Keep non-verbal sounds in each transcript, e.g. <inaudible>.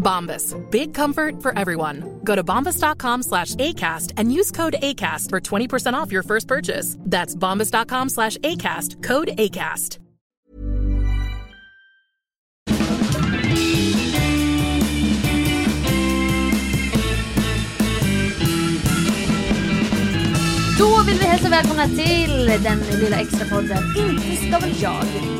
Bombas. Big comfort for everyone. Go to bombas.com slash ACAST and use code ACAST for 20% off your first purchase. That's bombas.com slash ACAST. Code ACAST. Då vill vi hälsa välkomna till den lilla extra podden Inte ska väl jag.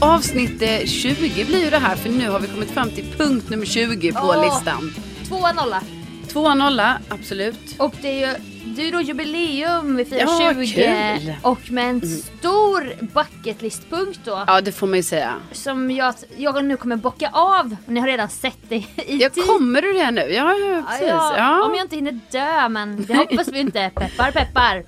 Avsnitt eh, 20 blir ju det här för nu har vi kommit fram till punkt nummer 20 på Åh. listan. Tvåa nolla. Tvåa nolla, absolut. Och det är ju det är då jubileum, vi firar Ja, 20 kul. Mm. och med en stor bucketlistpunkt då. Ja det får man ju säga. Som jag, jag nu kommer bocka av. Ni har redan sett det i Ja, tid. kommer du det nu? Ja, ja precis. Ja, Ja. Om jag inte hinner dö, men det hoppas vi inte. <laughs> Peppar peppar.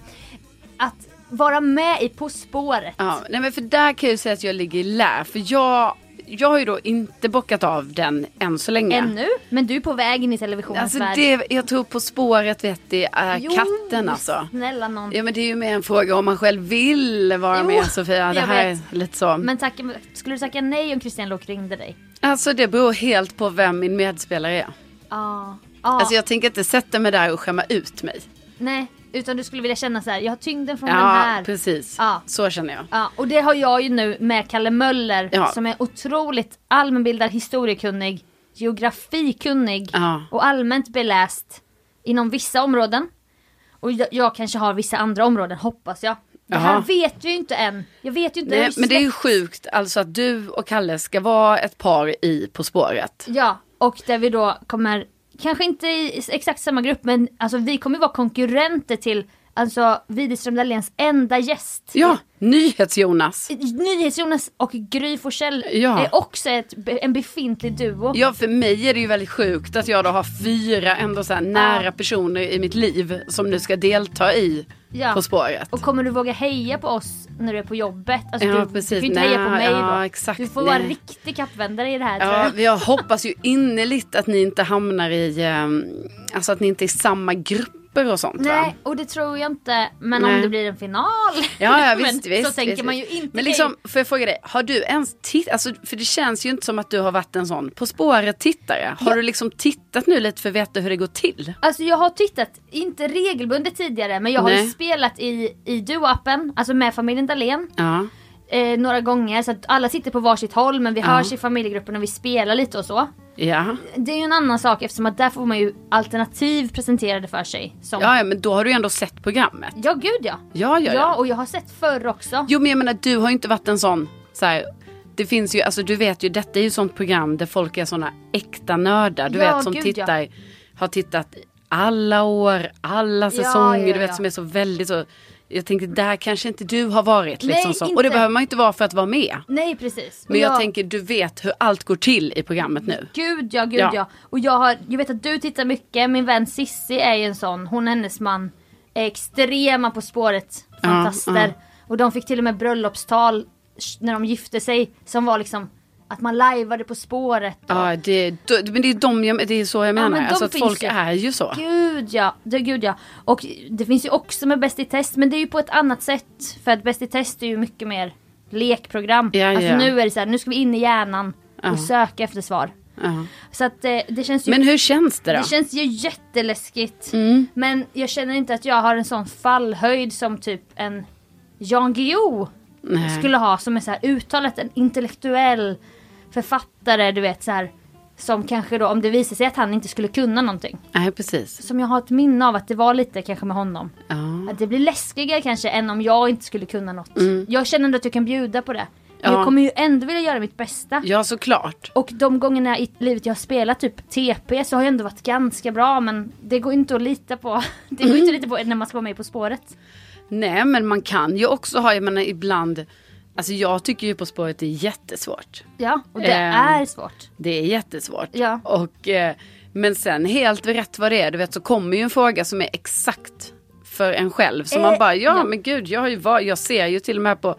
Att vara med i På spåret. Ja, nej men för där kan jag säga att jag ligger i lä. För jag, jag har ju då inte bockat av den än så länge. Ännu, men du är på väg in i televisionens Alltså värld. det, jag tror På spåret vet det är Jo, katten alltså. Snälla någon. Ja men det är ju mer en fråga om man själv vill vara Jo, med Sofia. Det här vet. är lite så. Men tack, skulle du tacka nej om Christian Lok ringde dig? Alltså det beror helt på vem min medspelare är. Ja. Ja. Alltså jag tänker inte sätta mig där och skämma ut mig. Nej, utan du skulle vilja känna så här. jag har tyngden från den Ja, här. precis. Ja. Så känner jag. Ja, och det har jag ju nu med Kalle Möller Ja. som är otroligt allmänbildad, historiekunnig, geografikunnig Ja. och allmänt beläst inom vissa områden. Och jag, jag kanske har vissa andra områden, hoppas jag. Det här Jaha. vet jag ju inte än. Jag vet ju inte. Nej, men det är ju sjukt alltså att du och Kalle ska vara ett par i På spåret. Ja, och där vi då kommer, kanske inte i exakt samma grupp, men alltså vi kommer vara konkurrenter till alltså Widerström Dahléns enda gäst. Ja, NyhetsJonas. NyhetsJonas och Gry Forssell Ja. är också ett, en befintlig duo. Ja, för mig är det ju väldigt sjukt att jag då har fyra ändå så nära personer i mitt liv som nu ska delta i Ja. På spåret. Och kommer du våga heja på oss när du är på jobbet? Alltså Ja, du, precis. du kan ju inte Nej, heja på mig då. ja, exakt. Du får vara Nej. riktig kappvändare i det här Ja, jag. jag hoppas ju innerligt att ni inte hamnar i, ehm, alltså att ni inte är i samma grupper och sånt va? Nej, och det tror jag inte. Men Nej. om det blir en final. Ja, ja <laughs> men visst, visst. så tänker visst, man ju visst. inte. Men liksom, får jag fråga dig, har du ens tittat, alltså, för det känns ju inte som att du har varit en sån På spåret-tittare. Har Ja. du liksom tittat nu lite för att veta hur det går till? Alltså jag har tittat, inte regelbundet tidigare, men jag har ju Nej. spelat i, i Duo-appen, alltså med familjen Dahlén. Ja. Eh, några gånger, så att alla sitter på varsitt håll men vi Ja. hörs i familjegruppen och vi spelar lite och så. Ja. Det är ju en annan sak eftersom att där får man ju alternativ presenterade för sig. Som... ja, ja, men då har du ju ändå sett programmet. ja, gud ja. Ja, ja, ja. och jag har sett förr också. Jo, men jag menar, du har ju inte varit en sån, så här, det finns ju, alltså du vet ju, detta är ju sånt program där folk är såna äkta nördar, du Ja, vet som gud, ja. tittar, har tittat alla år, alla Ja, säsonger, ja, du vet ja. som är så väldigt så jag tänkte där kanske inte du har varit. Liksom, Nej, så. Och det behöver man inte vara för att vara med. Nej precis. Men jag, tänker du vet hur allt går till i programmet nu. Gud ja, gud Ja. ja. Och jag, har, jag vet att du tittar mycket, min vän Sissi är ju en sån, hon och hennes man är extrema På spåret, fantaster. Och de fick till och med bröllopstal när de gifte sig som var liksom att man lajvade På spåret. Och, Ja, det, men det är, de jag, det är så jag menar. men de alltså att folk ju. är ju så. Gud ja, det, gud ja. Och det finns ju också med Bäst i test men det är ju på ett annat sätt. För att Bäst i test är ju mycket mer lekprogram. Ja, alltså ja. nu är det så här, nu ska vi in i hjärnan Ja. och söka efter svar. Ja. Så att eh, det känns ju Men hur känns det då? Det känns ju jätteläskigt. Mm. Men jag känner inte att jag har en sån fallhöjd som typ en Jan Guillou skulle ha. Som är så här uttalat en intellektuell författare, du vet så här. Som kanske då, om det visar sig att han inte skulle kunna någonting. Nej, precis. Som jag har ett minne av att det var lite kanske med honom. Ja. Att det blir läskigare kanske än om jag inte skulle kunna något. Jag känner ändå att jag kan bjuda på det. Men Mm. Ja. jag kommer ju ändå vilja göra mitt bästa. ja, såklart. Och de gångerna i livet jag har spelat typ TP så har jag ändå varit ganska bra men det går inte att lita på. <laughs> Det går inte att lita på när man ska vara med På spåret. Nej, men man kan ju också ha, jag menar ibland, alltså jag tycker ju På spåret är jättesvårt. Ja, och det Ehm. är svårt. Det är jättesvårt. Ja. Och, eh, men sen helt rätt vad det är, du vet så kommer ju en fråga som är exakt för en själv. Så Eh, man bara, ja, ja. men gud, jag, har ju var, jag ser ju till och med på,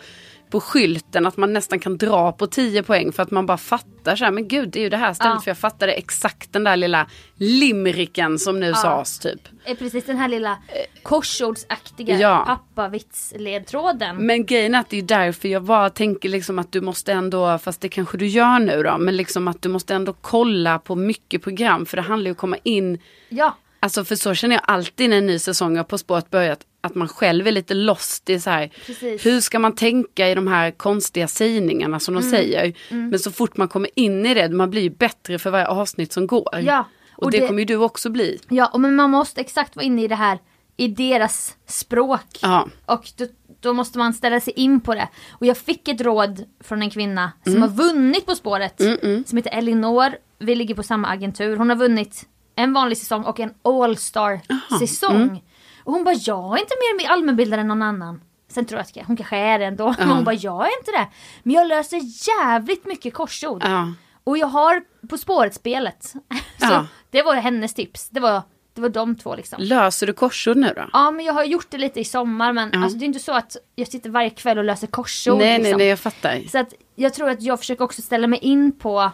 på skylten att man nästan kan dra på 10 poäng för att man bara fattar så här, men gud det är ju det här stället Ja. för jag fattade exakt den där lilla limericken som nu sades typ. är precis den här lilla korsordsaktiga Ja. pappavitsledtråden. Men grejen är att det är därför jag bara tänker liksom att du måste ändå, fast det kanske du gör nu då, men liksom att du måste ändå kolla på mycket program för det handlar ju om att komma in Ja, Alltså för så känner jag alltid när en ny säsong av På spåret börjat. Att man själv är lite lost i så här. Precis. Hur ska man tänka i de här konstiga sägningarna som de Mm. säger. Men så fort man kommer in i det, man blir ju bättre för varje avsnitt som går. Ja, Och, och det, det- kommer ju du också bli. ja men man måste exakt vara inne i det här i deras språk. Ja. Och då, då måste man ställa sig in på det. Och jag fick ett råd från en kvinna som Mm. har vunnit På spåret. Som heter Elinor. Vi ligger på samma agentur. Hon har vunnit en vanlig säsong och en all-star säsong. Mm. Och hon bara, jag är inte mer allmänbildad än någon annan. Sen tror jag att hon kanske är det ändå. Men hon bara, jag är inte det. Men jag löser jävligt mycket korsord. Ja. Och jag har På spåret-spelet. <laughs> Så Ja. det var hennes tips. Det var, det var de två liksom. Löser du korsord nu då? Ja men jag har gjort det lite i sommar men alltså, det är inte så att jag sitter varje kväll och löser korsord. nej, nej, liksom. nej, jag fattar. Så att jag tror att jag försöker också ställa mig in på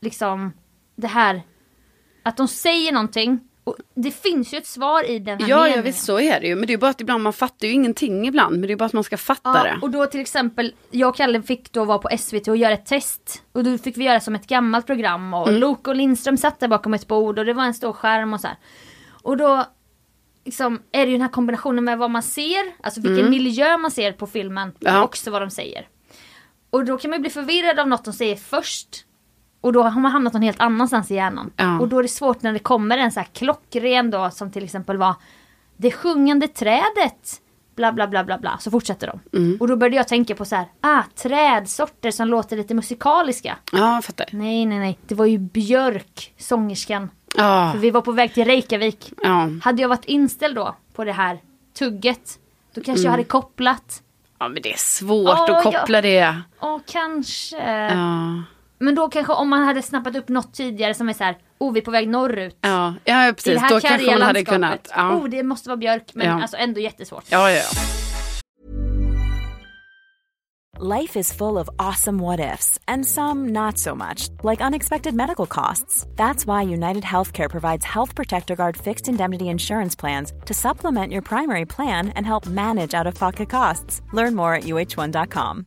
liksom det här att de säger någonting och det finns ju ett svar i den här Ja, ja, meningen. visst så är det ju. Men det är bara att ibland man fattar ju ingenting ibland. Men det är bara att man ska fatta Ja, det. och då till exempel, jag och Kalle fick då vara på SVT och göra ett test. Och då fick vi göra som ett gammalt program och Mm. Loke och Lindström satt där bakom ett bord och det var en stor skärm och så här. Och då liksom, är det ju den här kombinationen med vad man ser, alltså vilken miljö man ser på filmen Mm. Ja. och också vad de säger. Och då kan man ju bli förvirrad av något de säger först. Och då har man hamnat någon helt annanstans i hjärnan. Ja. Och då är det svårt när det kommer en så här klockren då som till exempel var Det sjungande trädet bla bla bla bla bla. Så fortsätter de. Mm. Och då började jag tänka på så här, ah trädsorter som låter lite musikaliska. Ja, jag fattar. Nej nej nej, det var ju Björk, sångerskan. Ja, För vi var på väg till Reykjavik. ja. Hade jag varit inställd då på det här tugget, då kanske Mm. jag hade kopplat. ja, men det är svårt Ja, att koppla det. Och kanske Ja. Men då kanske om man hade snappat upp något tidigare som är så här, oh vi är på väg norrut. Ja, ja I det precis. här Då kanske man hade kunnat. Ja. Oh det måste vara björk men Ja. alltså ändå jättesvårt. Ja, ja, ja. Life is full of awesome what ifs, and some not so much, like unexpected medical costs. That's why United Healthcare provides Health Protector Guard fixed indemnity insurance plans to supplement your primary plan and help manage out of pocket costs. Learn more at uh1.com.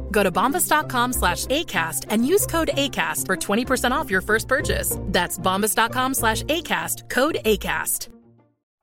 Go to bombas.com slash ACAST and use code ACAST for 20% off your first purchase. That's bombas.com slash ACAST, code ACAST.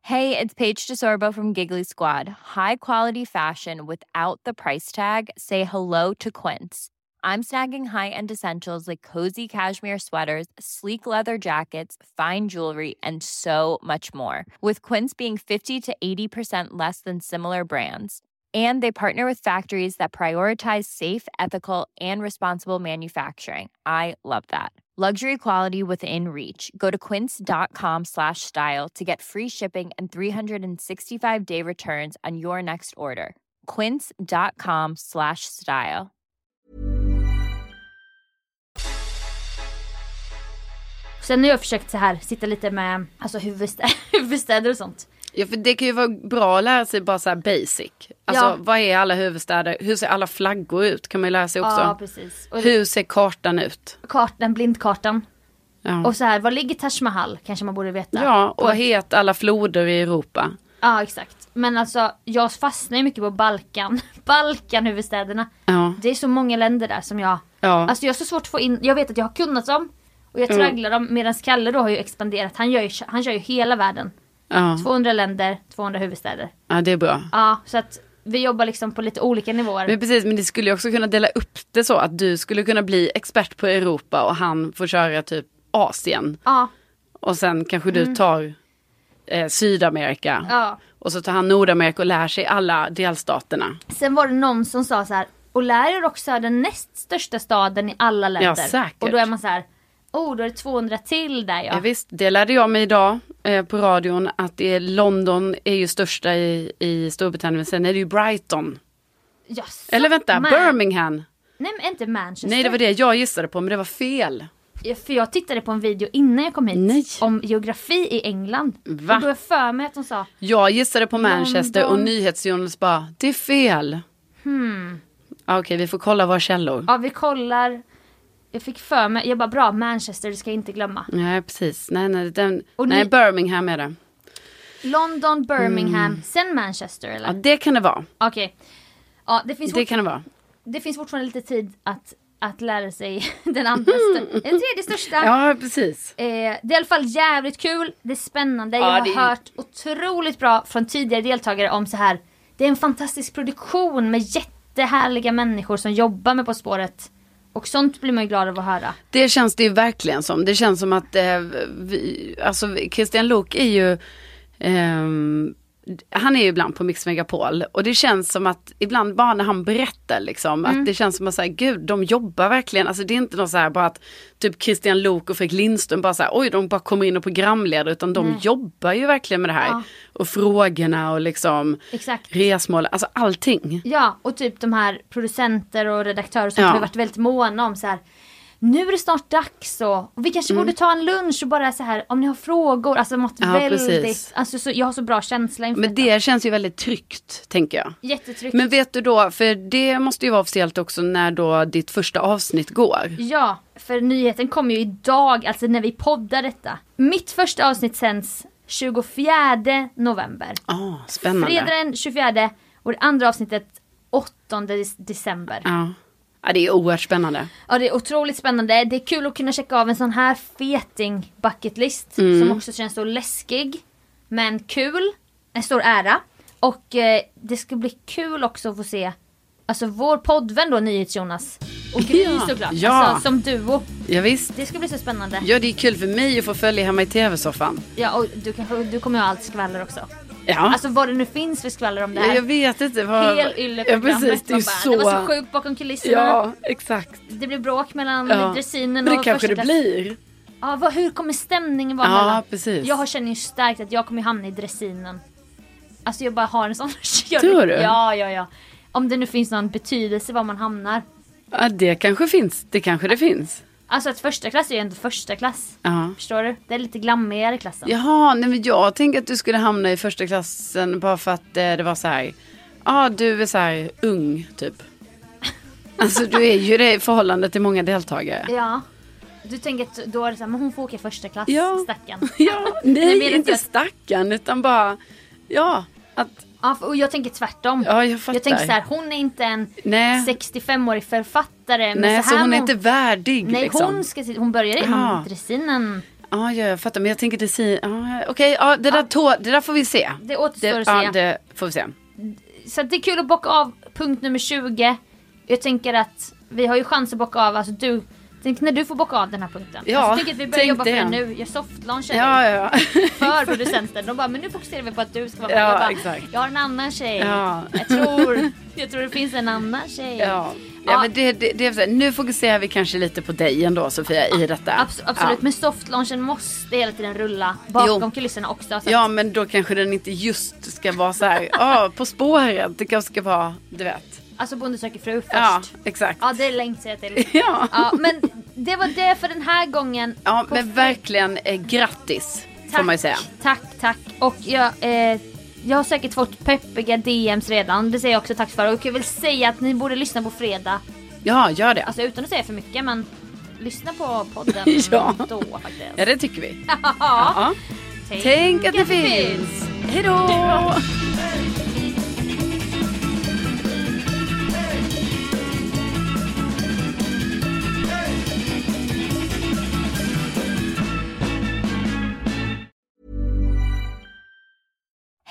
Hey, it's Paige DeSorbo from Giggly Squad. High quality fashion without the price tag? Say hello to Quince. I'm snagging high end essentials like cozy cashmere sweaters, sleek leather jackets, fine jewelry, and so much more. With Quince being 50 to 80% less than similar brands. And they partner with factories that prioritize safe, ethical, and responsible manufacturing. I love that. Luxury quality within reach. Go to quince.com slash style to get free shipping and 365 day returns on your next order. Quince.com slash style. Sen har jag försökt så här sitta lite med alltså <laughs> huvudstäder, och sånt. Ja för det kan ju vara bra att lära sig bara så basic. Alltså Ja. vad är alla huvudstäder? Hur ser alla flaggor ut? Kan man ju lära sig också. Ja, precis. Och Hur ser kartan ut? kartan, blindkartan. Ja, Och så här, var ligger Taj Mahal? Kanske man borde veta. ja och vad heter alla floder i Europa? Ja, exakt. Men alltså, jag fastnar ju mycket på Balkan. <laughs> Balkan huvudstäderna. Ja, Det är så många länder där som jag... ja. Alltså jag har så svårt att få in... Jag vet att jag har kunnat dem. Och jag Mm. tragglar dem. Medan Kalle då har ju expanderat. Han gör ju, han kör ju hela världen. Ja. 200 länder, 200 huvudstäder. ja det är bra. Ja, så att vi jobbar liksom på lite olika nivåer. Men precis, men det skulle ju också kunna dela upp det så att du skulle kunna bli expert på Europa och han får köra typ Asien. Ja, Och sen kanske du tar eh, Sydamerika. Mm. ja. Och så tar han Nordamerika och lär sig alla delstaterna. Sen var det någon som sa så här. Och lär er också den näst största staden i alla länder. säkert. Och då är man så här. Oh, då är det 200 till där ja. Ja. visst, det lärde jag mig idag eh, på radion att det är London är ju största i, i Storbritannien men sen är det ju Brighton. Jaså, Eller vänta, Man- Birmingham. Nej men inte Manchester. Nej det var det jag gissade på men det var fel. Ja, För jag tittade på en video innan jag kom hit. Nej. Om geografi i England. Va? Och då är för mig att de sa. Jag gissade på Manchester och London. NyhetsJonas bara, det är fel. Hmm. Ah, Okej, vi får kolla våra källor. Ja vi kollar. Jag fick för mig. Jag bara bra Manchester det ska jag inte glömma. Nej, precis. Nej, nej, den, Och nej ni- Birmingham är det. London, Birmingham, Mm. sen Manchester eller? Ja, det kan det vara. Okej. Ja det finns, Det kan det vara. det finns fortfarande lite tid att, att lära sig <laughs> den andra, stö- den tredje största. Ja, precis. Eh, det är i alla fall jävligt kul, det är spännande. Ja, jag har det hört otroligt bra från tidigare deltagare om så här. Det är en fantastisk produktion med jättehärliga människor som jobbar med På spåret. Och sånt blir man ju glad av att höra. Det känns det ju verkligen som. Det känns som att eh, vi, alltså Christian Lok är ju eh, han är ju ibland på Mix Megapol och det känns som att ibland bara när han berättar liksom Mm. att det känns som att säga gud de jobbar verkligen, alltså det är inte något så här bara att typ Christian Lok och Fredrik Lindström bara så här oj de bara kommer in och programleder utan de jobbar ju verkligen med det här. Ja. Och frågorna och liksom Exakt. resmål, alltså allting. Ja, och typ de här producenter och redaktörer som Ja. har varit väldigt måna om så här. Nu är det snart dags och, och vi kanske borde ta en lunch och bara så här om ni har frågor. Alltså mått Mm. Ja, väldigt, precis. alltså så, jag har så bra känsla inför Men detta. det känns ju väldigt tryggt tänker jag. Jättetryggt. Men vet du då, för det måste ju vara officiellt också när då ditt första avsnitt går. Ja, för nyheten kommer ju idag, alltså när vi poddar detta. Mitt första avsnitt sänds 24 november. Ah, spännande. Fredag den 24 och det andra avsnittet 8 dec- december. Ja. Ja, det är oerhört spännande. Ja det är otroligt spännande. Det är kul att kunna checka av en sån här feting bucketlist. Mm. Som också känns så läskig. Men kul. En stor ära. Och eh, det ska bli kul också att få se Alltså vår poddvän då NyhetsJonas. Och Gry Ja, såklart. ja. Alltså som duo. Ja, visst. Det ska bli så spännande. Ja, det är kul för mig att få följa hemma i tv-soffan. Ja och du, du kommer ju ha allt skvaller också. Ja, Alltså vad det nu finns för skvaller om det ja här. jag vet inte. Vad... Hel ja, ylleprogrammet. precis. Det är bara, så... det var så sjukt bakom kulisserna. Ja, exakt. Det blir bråk mellan Ja. dressinen Men det och kanske det klass. blir. Ja, vad, hur kommer stämningen vara Ja, mellan? precis. Jag har- känner ju starkt att jag kommer hamna i dressinen. Alltså jag bara har en sån... <laughs> Tror du? Ja, ja, ja. Om det nu finns någon betydelse var man hamnar. Ja, det kanske finns. Det kanske det finns. Alltså att första klass är ju ändå första klass. Ja. Förstår du? Det är lite glammigare klassen. Jaha, nej men jag tänker att du skulle hamna i första klassen bara för att eh, det var så här. Ja, ah, du är så här ung typ. <laughs> Alltså du är ju det i förhållande till många deltagare. Ja. Du tänker att då är det så här, men hon får åka första klass, Ja. stackarn. <laughs> Ja, Nej, inte stackarn utan bara, ja, att, Ja, och jag tänker tvärtom. ja jag jag tänker så här, hon är inte en Nej. 65-årig författare. nej, så så här hon är må- inte värdig Nej, liksom. hon, ska, hon börjar inom Ja. dressinen. Ja, ja, jag fattar. Men jag tänker dressin. Ja, Okej, ja, det, där tå, det där får vi se. Det återstår det, att se. Ja, det får vi se. Så det är kul att bocka av punkt nummer 20. Jag tänker att vi har ju chans att bocka av, alltså du Tänk när du får bocka av den här punkten. Ja, alltså, tänker att vi börjar tänk jobba för det. nu. Jag softlaunchar Ja, ja. <laughs> för producenten. De bara, men nu fokuserar vi på att du ska vara med. Ja, jag, bara, exakt. jag har en annan tjej. Ja. Jag, tror, jag tror det finns en annan tjej. Ja. Ja, Ja. men det, det, det är så här, nu fokuserar vi kanske lite på dig ändå Sofia i detta. Abs- absolut, Ja. men softlaunchen måste hela tiden rulla bakom Jo. kulisserna också. Så Ja men då kanske den inte just ska vara så här, <laughs> ja På spåret. Det kanske ska vara, du vet. Alltså Bonde söker fru först. Ja, exakt. Ja, det längtar jag till. <laughs> Ja. Ja, men det var det för den här gången. Ja, men verkligen eh, grattis. Får man ju säga. Tack, tack. Och jag, eh, jag har säkert fått peppiga DMs redan. Det säger jag också tack för. Och jag vill säga att ni borde lyssna på fredag. Ja, gör det. Alltså utan att säga för mycket men lyssna på podden <laughs> Ja. då faktiskt. Ja, det tycker vi. <laughs> Ja. Ja. Tänk att det finns. Hej då!